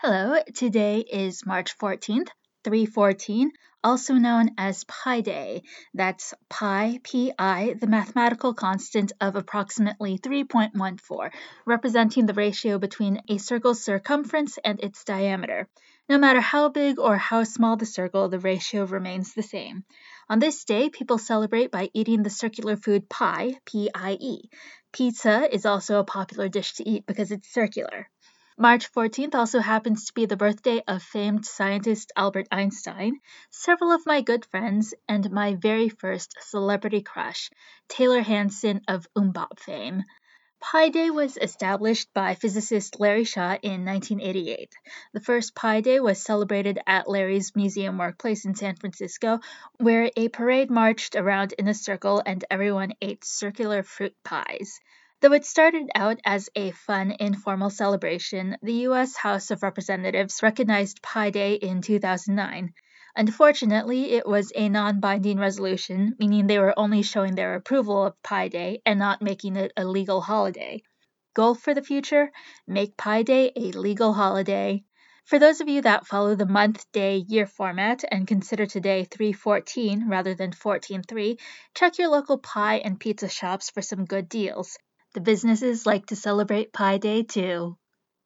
Hello, today is March 14th, 314, also known as Pi Day. That's pi, pi, the mathematical constant of approximately 3.14, representing the ratio between a circle's circumference and its diameter. No matter how big or how small the circle, the ratio remains the same. On this day, people celebrate by eating the circular food pie, P-I-E. Pizza is also a popular dish to eat because it's circular. March 14th also happens to be the birthday of famed scientist Albert Einstein, several of my good friends, and my very first celebrity crush, Taylor Hanson of MMMBop fame. Pi Day was established by physicist Larry Shaw in 1988. The first Pi Day was celebrated at Larry's Museum Workplace in San Francisco, where a parade marched around in a circle and everyone ate circular fruit pies. Though it started out as a fun, informal celebration, the U.S. House of Representatives recognized Pi Day in 2009. Unfortunately, it was a non binding resolution, meaning they were only showing their approval of Pi Day and not making it a legal holiday. Goal for the future make Pi Day a legal holiday. For those of you that follow the month, day, year format and consider today 314 rather than 143, check your local pie and pizza shops for some good deals. The businesses like to celebrate Pi Day too.